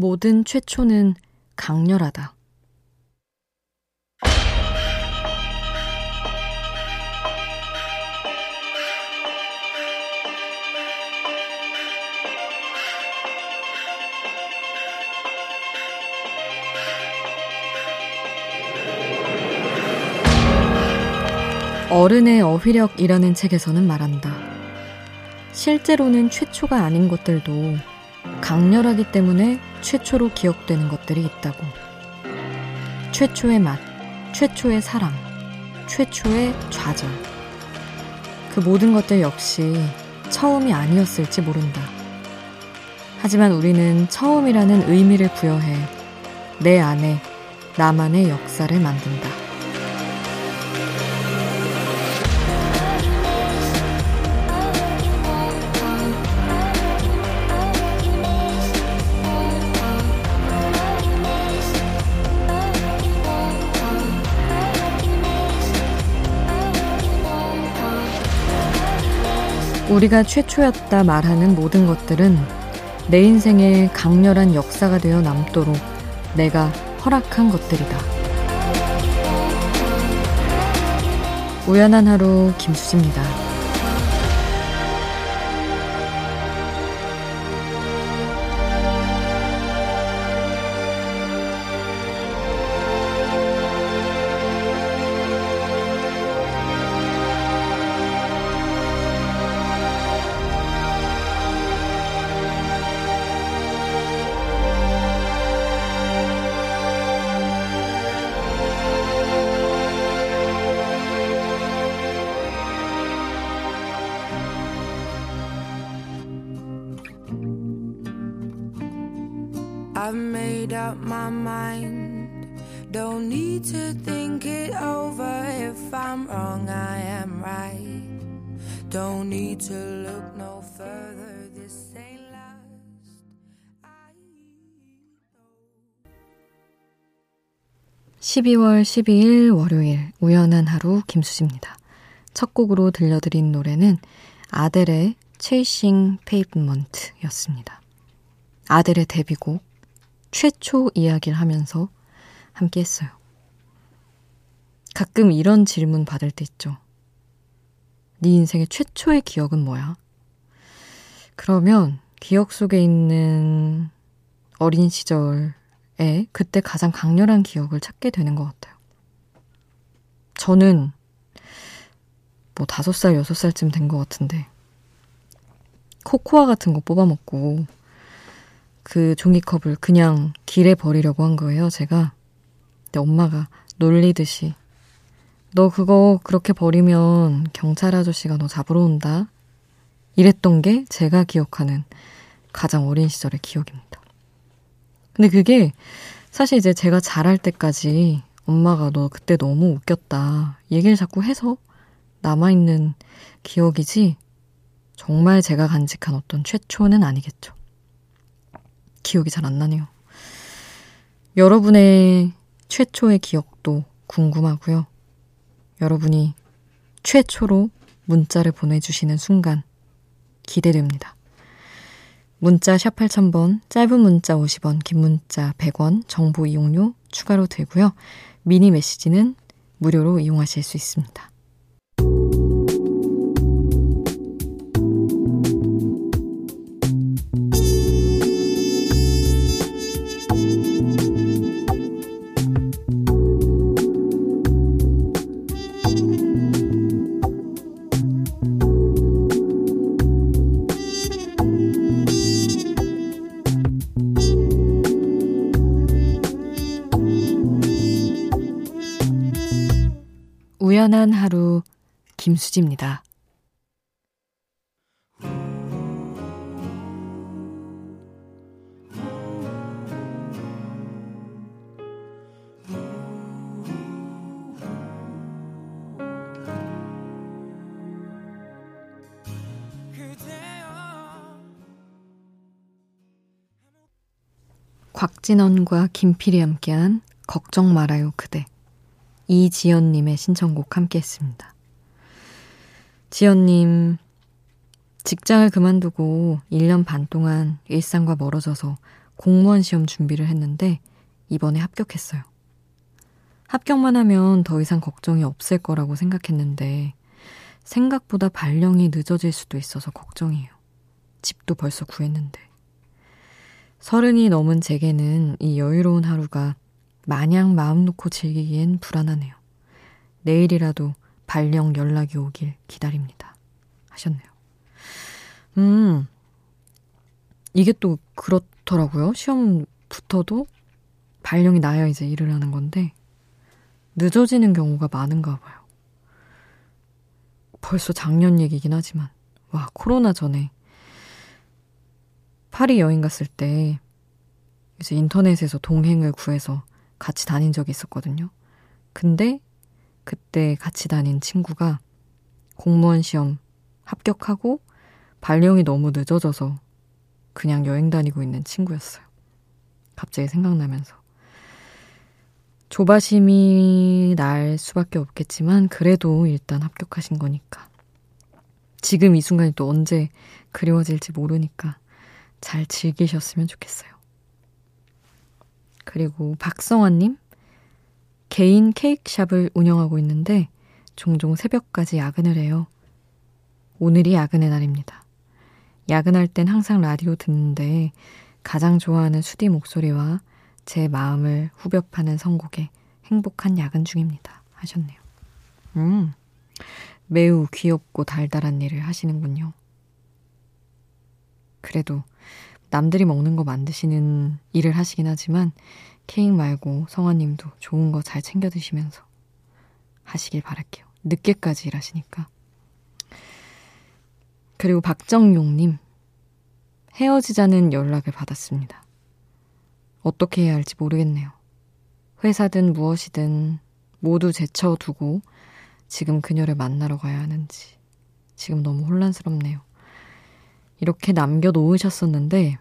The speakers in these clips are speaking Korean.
모든 최초는 강렬하다. 어른의 어휘력이라는 책에서는 말한다. 실제로는 최초가 아닌 것들도 강렬하기 때문에 최초로 기억되는 것들이 있다고. 최초의 맛, 최초의 사랑, 최초의 좌절. 그 모든 것들 역시 처음이 아니었을지 모른다. 하지만 우리는 처음이라는 의미를 부여해 내 안에 나만의 역사를 만든다. 우리가 최초였다 말하는 모든 것들은 내 인생의 강렬한 역사가 되어 남도록 내가 허락한 것들이다. 우연한 하루 김수지입니다. 12월 12일 월요일 우연한 하루 김수지입니다. 첫 곡으로 들려드린 노래는 아델의 Chasing Pavement였습니다. 아델의 데뷔곡 최초 이야기를 하면서 함께 했어요. 가끔 이런 질문 받을 때 있죠. 네 인생의 최초의 기억은 뭐야? 그러면 기억 속에 있는 어린 시절 에 그때 가장 강렬한 기억을 찾게 되는 것 같아요. 저는 뭐 다섯 살, 여섯 살쯤 된 것 같은데 코코아 같은 거 뽑아 먹고 그 종이컵을 그냥 길에 버리려고 한 거예요, 제가. 근데 엄마가 놀리듯이 너 그거 그렇게 버리면 경찰 아저씨가 너 잡으러 온다. 이랬던 게 제가 기억하는 가장 어린 시절의 기억입니다. 근데 그게 사실 이제 제가 자랄 때까지 엄마가 너 그때 너무 웃겼다. 얘기를 자꾸 해서 남아있는 기억이지 정말 제가 간직한 어떤 최초는 아니겠죠. 기억이 잘 안 나네요. 여러분의 최초의 기억도 궁금하고요. 여러분이 최초로 문자를 보내주시는 순간 기대됩니다. 문자 샵 8000번, 짧은 문자 50원, 긴 문자 100원, 정보 이용료 추가로 들고요. 미니 메시지는 무료로 이용하실 수 있습니다. 우연한 하루 김수지입니다. 곽진원과 김필이 함께한 걱정 말아요 그대 이지연님의 신청곡 함께 했습니다. 지연님, 직장을 그만두고 1년 반 동안 일상과 멀어져서 공무원 시험 준비를 했는데 이번에 합격했어요. 합격만 하면 더 이상 걱정이 없을 거라고 생각했는데 생각보다 발령이 늦어질 수도 있어서 걱정이에요. 집도 벌써 구했는데. 서른이 넘은 제게는 이 여유로운 하루가 마냥 마음 놓고 즐기기엔 불안하네요. 내일이라도 발령 연락이 오길 기다립니다. 하셨네요. 음, 이게 또 그렇더라고요. 시험 붙어도 발령이 나야 이제 일을 하는 건데, 늦어지는 경우가 많은가 봐요. 벌써 작년 얘기긴 하지만, 와, 코로나 전에 파리 여행 갔을 때, 이제 인터넷에서 동행을 구해서 같이 다닌 적이 있었거든요. 근데 그때 같이 다닌 친구가 공무원 시험 합격하고 발령이 너무 늦어져서 그냥 여행 다니고 있는 친구였어요. 갑자기 생각나면서. 조바심이 날 수밖에 없겠지만 그래도 일단 합격하신 거니까. 지금 이 순간이 또 언제 그리워질지 모르니까 잘 즐기셨으면 좋겠어요. 그리고 박성환님, 개인 케이크샵을 운영하고 있는데 종종 새벽까지 야근을 해요. 오늘이 야근의 날입니다. 야근할 땐 항상 라디오 듣는데 가장 좋아하는 수디 목소리와 제 마음을 후벼 파는 선곡에 행복한 야근 중입니다. 하셨네요. 음, 매우 귀엽고 달달한 일을 하시는군요. 그래도 남들이 먹는 거 만드시는 일을 하시긴 하지만 케이크 말고 성화님도 좋은 거 잘 챙겨 드시면서 하시길 바랄게요. 늦게까지 일하시니까. 그리고 박정용님, 헤어지자는 연락을 받았습니다. 어떻게 해야 할지 모르겠네요. 회사든 무엇이든 모두 제쳐두고 지금 그녀를 만나러 가야 하는지 지금 너무 혼란스럽네요. 이렇게 남겨놓으셨었는데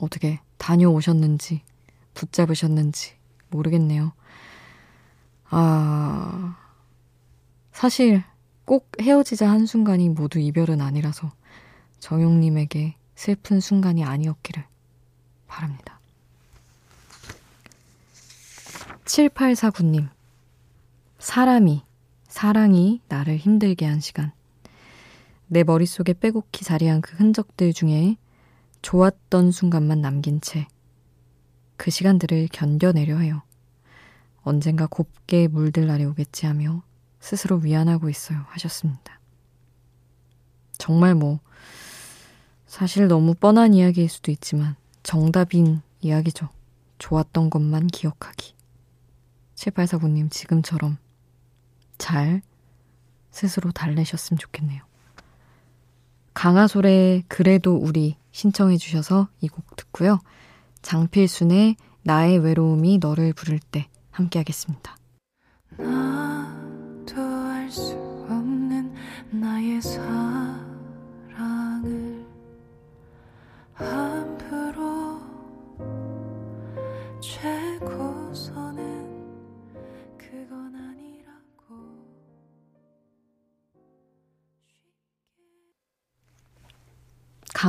어떻게 다녀오셨는지 붙잡으셨는지 모르겠네요. 아, 사실 꼭 헤어지자 한 순간이 모두 이별은 아니라서 정용님에게 슬픈 순간이 아니었기를 바랍니다. 7849님, 사람이, 사랑이 나를 힘들게 한 시간. 내 머릿속에 빼곡히 자리한 그 흔적들 중에 좋았던 순간만 남긴 채 그 시간들을 견뎌내려 해요. 언젠가 곱게 물들 날이 오겠지 하며 스스로 위안하고 있어요. 하셨습니다. 정말 뭐, 사실 너무 뻔한 이야기일 수도 있지만 정답인 이야기죠. 좋았던 것만 기억하기. 7849님 지금처럼 잘 스스로 달래셨으면 좋겠네요. 강하솔의 그래도 우리 신청해 주셔서 이 곡 듣고요. 장필순의 나의 외로움이 너를 부를 때 함께 하겠습니다. 나도 알수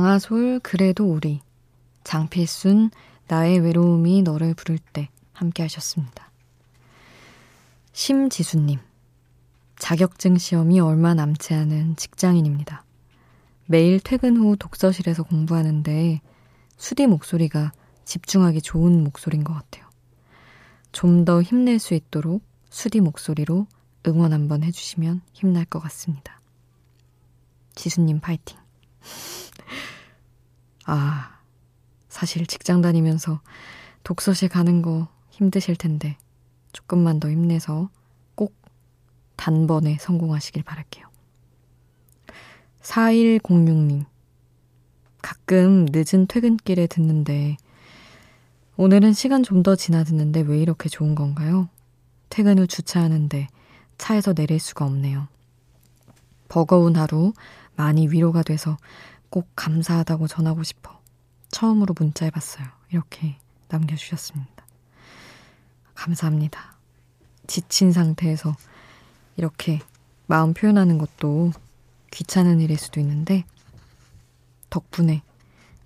강하솔 그래도 우리 장필순 나의 외로움이 너를 부를 때 함께 하셨습니다. 심지수님 자격증 시험이 얼마 남지 않은 직장인입니다. 매일 퇴근 후 독서실에서 공부하는데 수디 목소리가 집중하기 좋은 목소리인 것 같아요. 좀 더 힘낼 수 있도록 수디 목소리로 응원 한번 해주시면 힘날 것 같습니다. 지수님 파이팅! 아, 사실 직장 다니면서 독서실 가는 거 힘드실 텐데 조금만 더 힘내서 꼭 단번에 성공하시길 바랄게요. 4106님. 가끔 늦은 퇴근길에 듣는데 오늘은 시간 좀 더 지나 듣는데 왜 이렇게 좋은 건가요? 퇴근 후 주차하는데 차에서 내릴 수가 없네요. 버거운 하루 많이 위로가 돼서 꼭 감사하다고 전하고 싶어. 처음으로 문자해봤어요. 이렇게 남겨주셨습니다. 감사합니다. 지친 상태에서 이렇게 마음 표현하는 것도 귀찮은 일일 수도 있는데, 덕분에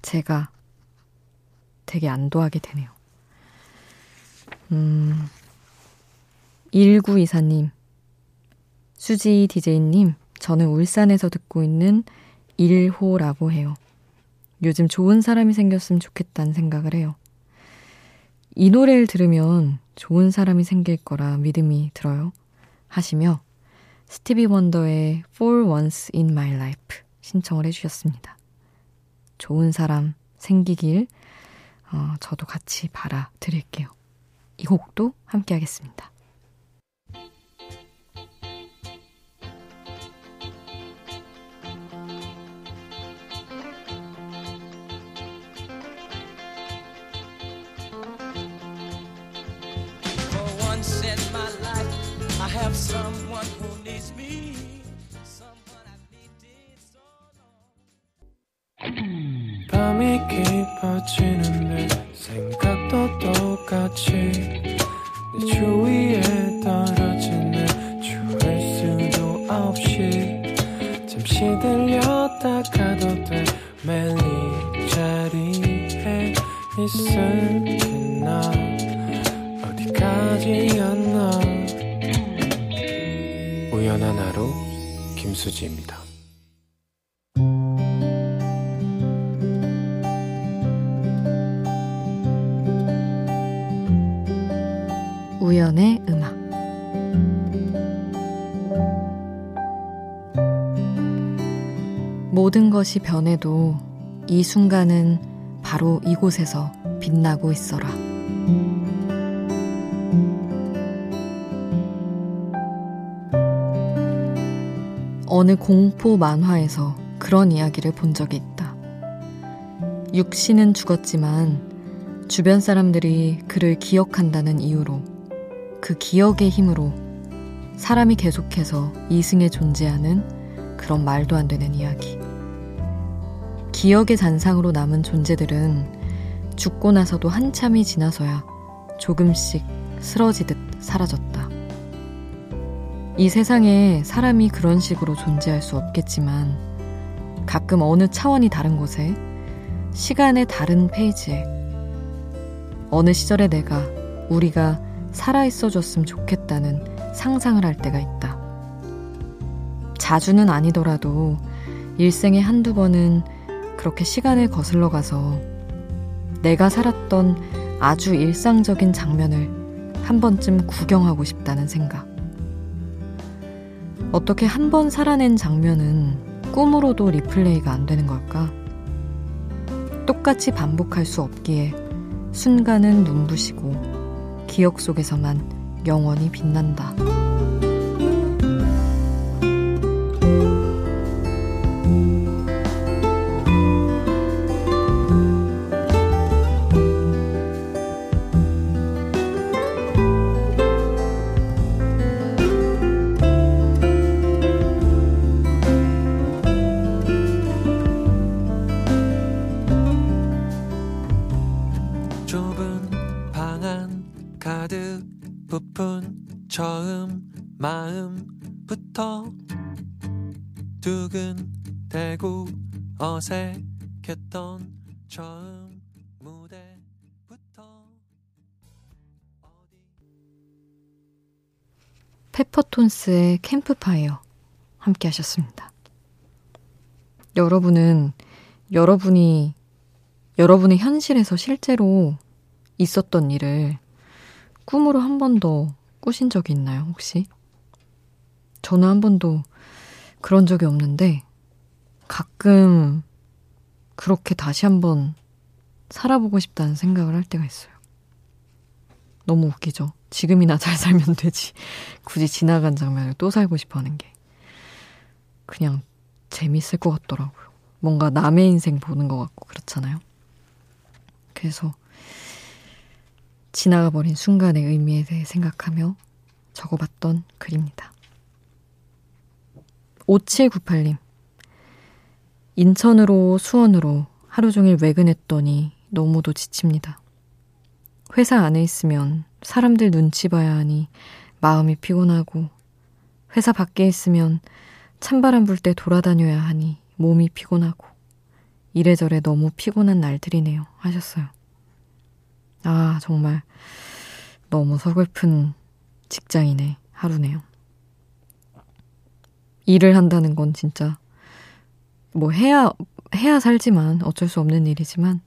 제가 되게 안도하게 되네요. 음, 1924님, 수지 디제이님, 저는 울산에서 듣고 있는 1호라고 해요. 요즘 좋은 사람이 생겼으면 좋겠다는 생각을 해요. 이 노래를 들으면 좋은 사람이 생길 거라 믿음이 들어요. 하시며 스티비 원더의 For Once in My Life 신청을 해주셨습니다. 좋은 사람 생기길 어, 저도 같이 바라 드릴게요. 이 곡도 함께 하겠습니다. 밤이 깊어지는데 생각도 똑같이 내 주위에 떨어지는 추울 수도 없이 잠시 들렸다 가도 돼. 매일 이 자리에 있을게 나 어디까지 김수지입니다 우연의 음악 모든 것이 변해도 이 순간은 바로 이곳에서 빛나고 있어라. 어느 공포 만화에서 그런 이야기를 본 적이 있다. 육신은 죽었지만 주변 사람들이 그를 기억한다는 이유로 그 기억의 힘으로 사람이 계속해서 이승에 존재하는 그런 말도 안 되는 이야기. 기억의 잔상으로 남은 존재들은 죽고 나서도 한참이 지나서야 조금씩 쓰러지듯 사라졌다. 이 세상에 사람이 그런 식으로 존재할 수 없겠지만 가끔 어느 차원이 다른 곳에 시간의 다른 페이지에 어느 시절의 내가 우리가 살아있어 줬으면 좋겠다는 상상을 할 때가 있다. 자주는 아니더라도 일생에 한두 번은 그렇게 시간을 거슬러 가서 내가 살았던 아주 일상적인 장면을 한 번쯤 구경하고 싶다는 생각. 어떻게 한 번 살아낸 장면은 꿈으로도 리플레이가 안 되는 걸까? 똑같이 반복할 수 없기에 순간은 눈부시고 기억 속에서만 영원히 빛난다. 처음 마음부터 두근대고 어색했던 처음 무대부터 페퍼톤스의 캠프파이어 함께 하셨습니다. 여러분은 여러분이 여러분의 현실에서 실제로 있었던 일을 꿈으로 한 번더 꾸신 적이 있나요, 혹시? 저는 한 번도 그런 적이 없는데, 가끔 그렇게 다시 한번 살아보고 싶다는 생각을 할 때가 있어요. 너무 웃기죠? 지금이나 잘 살면 되지. 굳이 지나간 장면을 또 살고 싶어 하는 게. 그냥 재밌을 것 같더라고요. 뭔가 남의 인생 보는 것 같고 그렇잖아요. 그래서 지나가 버린 순간의 의미에 대해 생각하며 적어봤던 글입니다. 5798님. 인천으로 수원으로 하루 종일 외근했더니 너무도 지칩니다. 회사 안에 있으면 사람들 눈치 봐야 하니 마음이 피곤하고 회사 밖에 있으면 찬바람 불 때 돌아다녀야 하니 몸이 피곤하고 이래저래 너무 피곤한 날들이네요. 하셨어요. 아, 정말 너무 서글픈 직장인의 하루네요. 일을 한다는 건 진짜 뭐 해야 해야 살지만 어쩔 수 없는 일이지만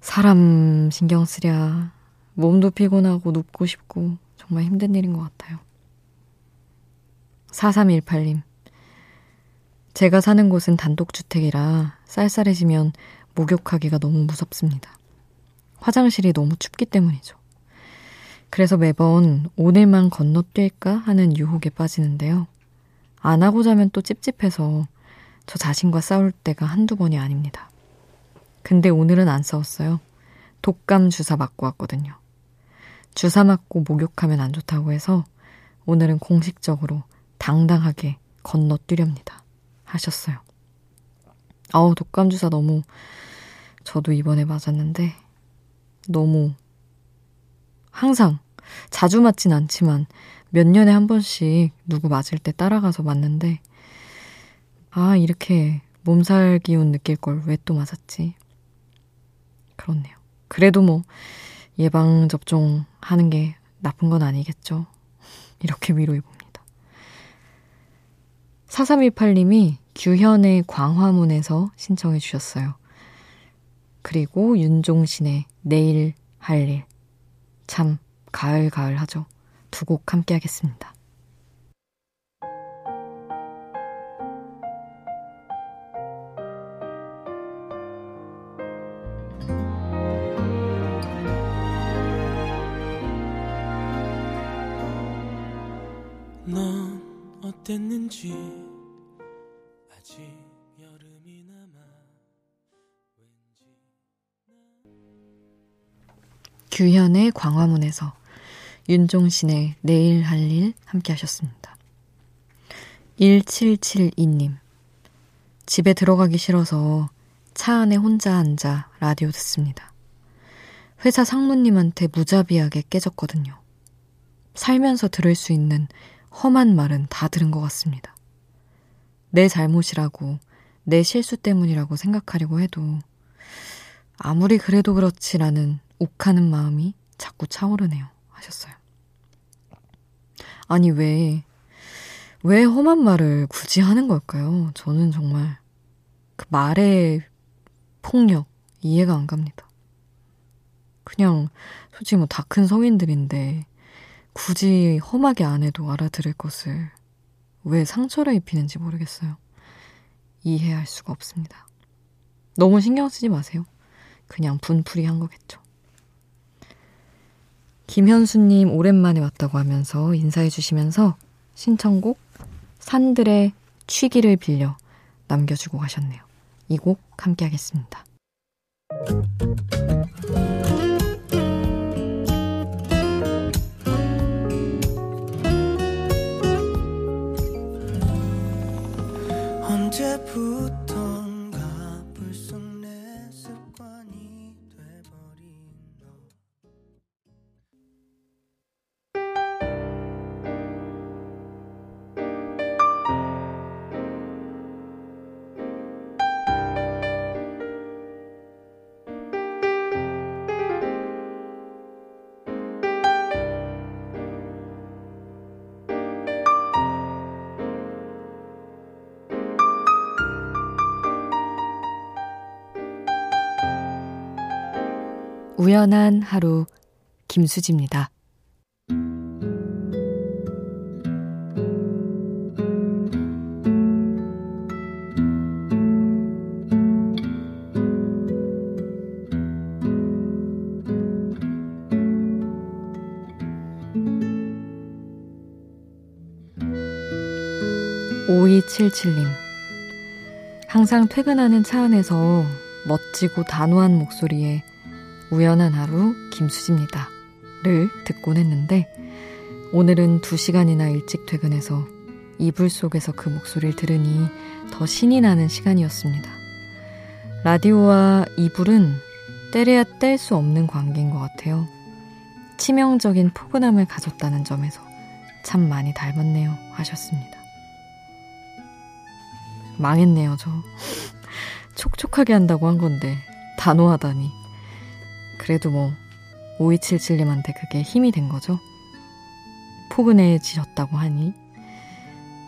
사람 신경 쓰랴 몸도 피곤하고 눕고 싶고 정말 힘든 일인 것 같아요. 4318님. 제가 사는 곳은 단독주택이라 쌀쌀해지면 목욕하기가 너무 무섭습니다. 화장실이 너무 춥기 때문이죠. 그래서 매번 오늘만 건너뛸까 하는 유혹에 빠지는데요. 안 하고 자면 또 찝찝해서 저 자신과 싸울 때가 한두 번이 아닙니다. 근데 오늘은 안 싸웠어요. 독감 주사 맞고 왔거든요. 주사 맞고 목욕하면 안 좋다고 해서 오늘은 공식적으로 당당하게 건너뛰렵니다. 하셨어요. 아우, 독감 주사 너무 저도 이번에 맞았는데 너무 항상 자주 맞진 않지만 몇 년에 한 번씩 누구 맞을 때 따라가서 맞는데 아, 이렇게 몸살 기운 느낄 걸 왜 또 맞았지? 그렇네요. 그래도 뭐 예방 접종 하는 게 나쁜 건 아니겠죠. 이렇게 위로해 봅니다. 4318님이 규현의 광화문에서 신청해 주셨어요. 그리고 윤종신의 내일 할 일. 참 가을 가을 하죠. 두 곡 함께 하겠습니다. 넌 어땠는지 규현의 광화문에서 윤종신의 내일 할 일 함께 하셨습니다. 1772님. 집에 들어가기 싫어서 차 안에 혼자 앉아 라디오 듣습니다. 회사 상무님한테 무자비하게 깨졌거든요. 살면서 들을 수 있는 험한 말은 다 들은 것 같습니다. 내 잘못이라고, 내 실수 때문이라고 생각하려고 해도, 아무리 그래도 그렇지라는 욱하는 마음이 자꾸 차오르네요. 하셨어요. 아니, 왜, 왜 험한 말을 굳이 하는 걸까요? 저는 정말 그 말의 폭력 이해가 안 갑니다. 그냥 솔직히 뭐 다 큰 성인들인데 굳이 험하게 안 해도 알아들을 것을 왜 상처를 입히는지 모르겠어요. 이해할 수가 없습니다. 너무 신경 쓰지 마세요. 그냥 분풀이 한 거겠죠. 김현수님 오랜만에 왔다고 하면서 인사해 주시면서 신청곡 산들의 취기를 빌려 남겨주고 가셨네요. 이 곡 함께 하겠습니다. 언제부턴 우연한 하루 김수지입니다. 5277님. 항상 퇴근하는 차 안에서 멋지고 단호한 목소리에 우연한 하루 김수지입니다. 를 듣곤 했는데 오늘은 2시간이나 일찍 퇴근해서 이불 속에서 그 목소리를 들으니 더 신이 나는 시간이었습니다. 라디오와 이불은 때려야 뗄 수 없는 관계인 것 같아요. 치명적인 포근함을 가졌다는 점에서 참 많이 닮았네요. 하셨습니다. 망했네요, 저. 촉촉하게 한다고 한 건데, 단호하다니. 그래도 뭐, 5277님한테 그게 힘이 된 거죠. 포근해지셨다고 하니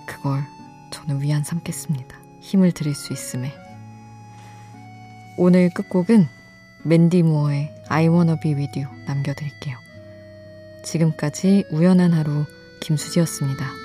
그걸 저는 위안 삼겠습니다. 힘을 드릴 수 있음에. 오늘 끝곡은 맨디 무어의 I Wanna Be With You 남겨드릴게요. 지금까지 우연한 하루 김수지였습니다.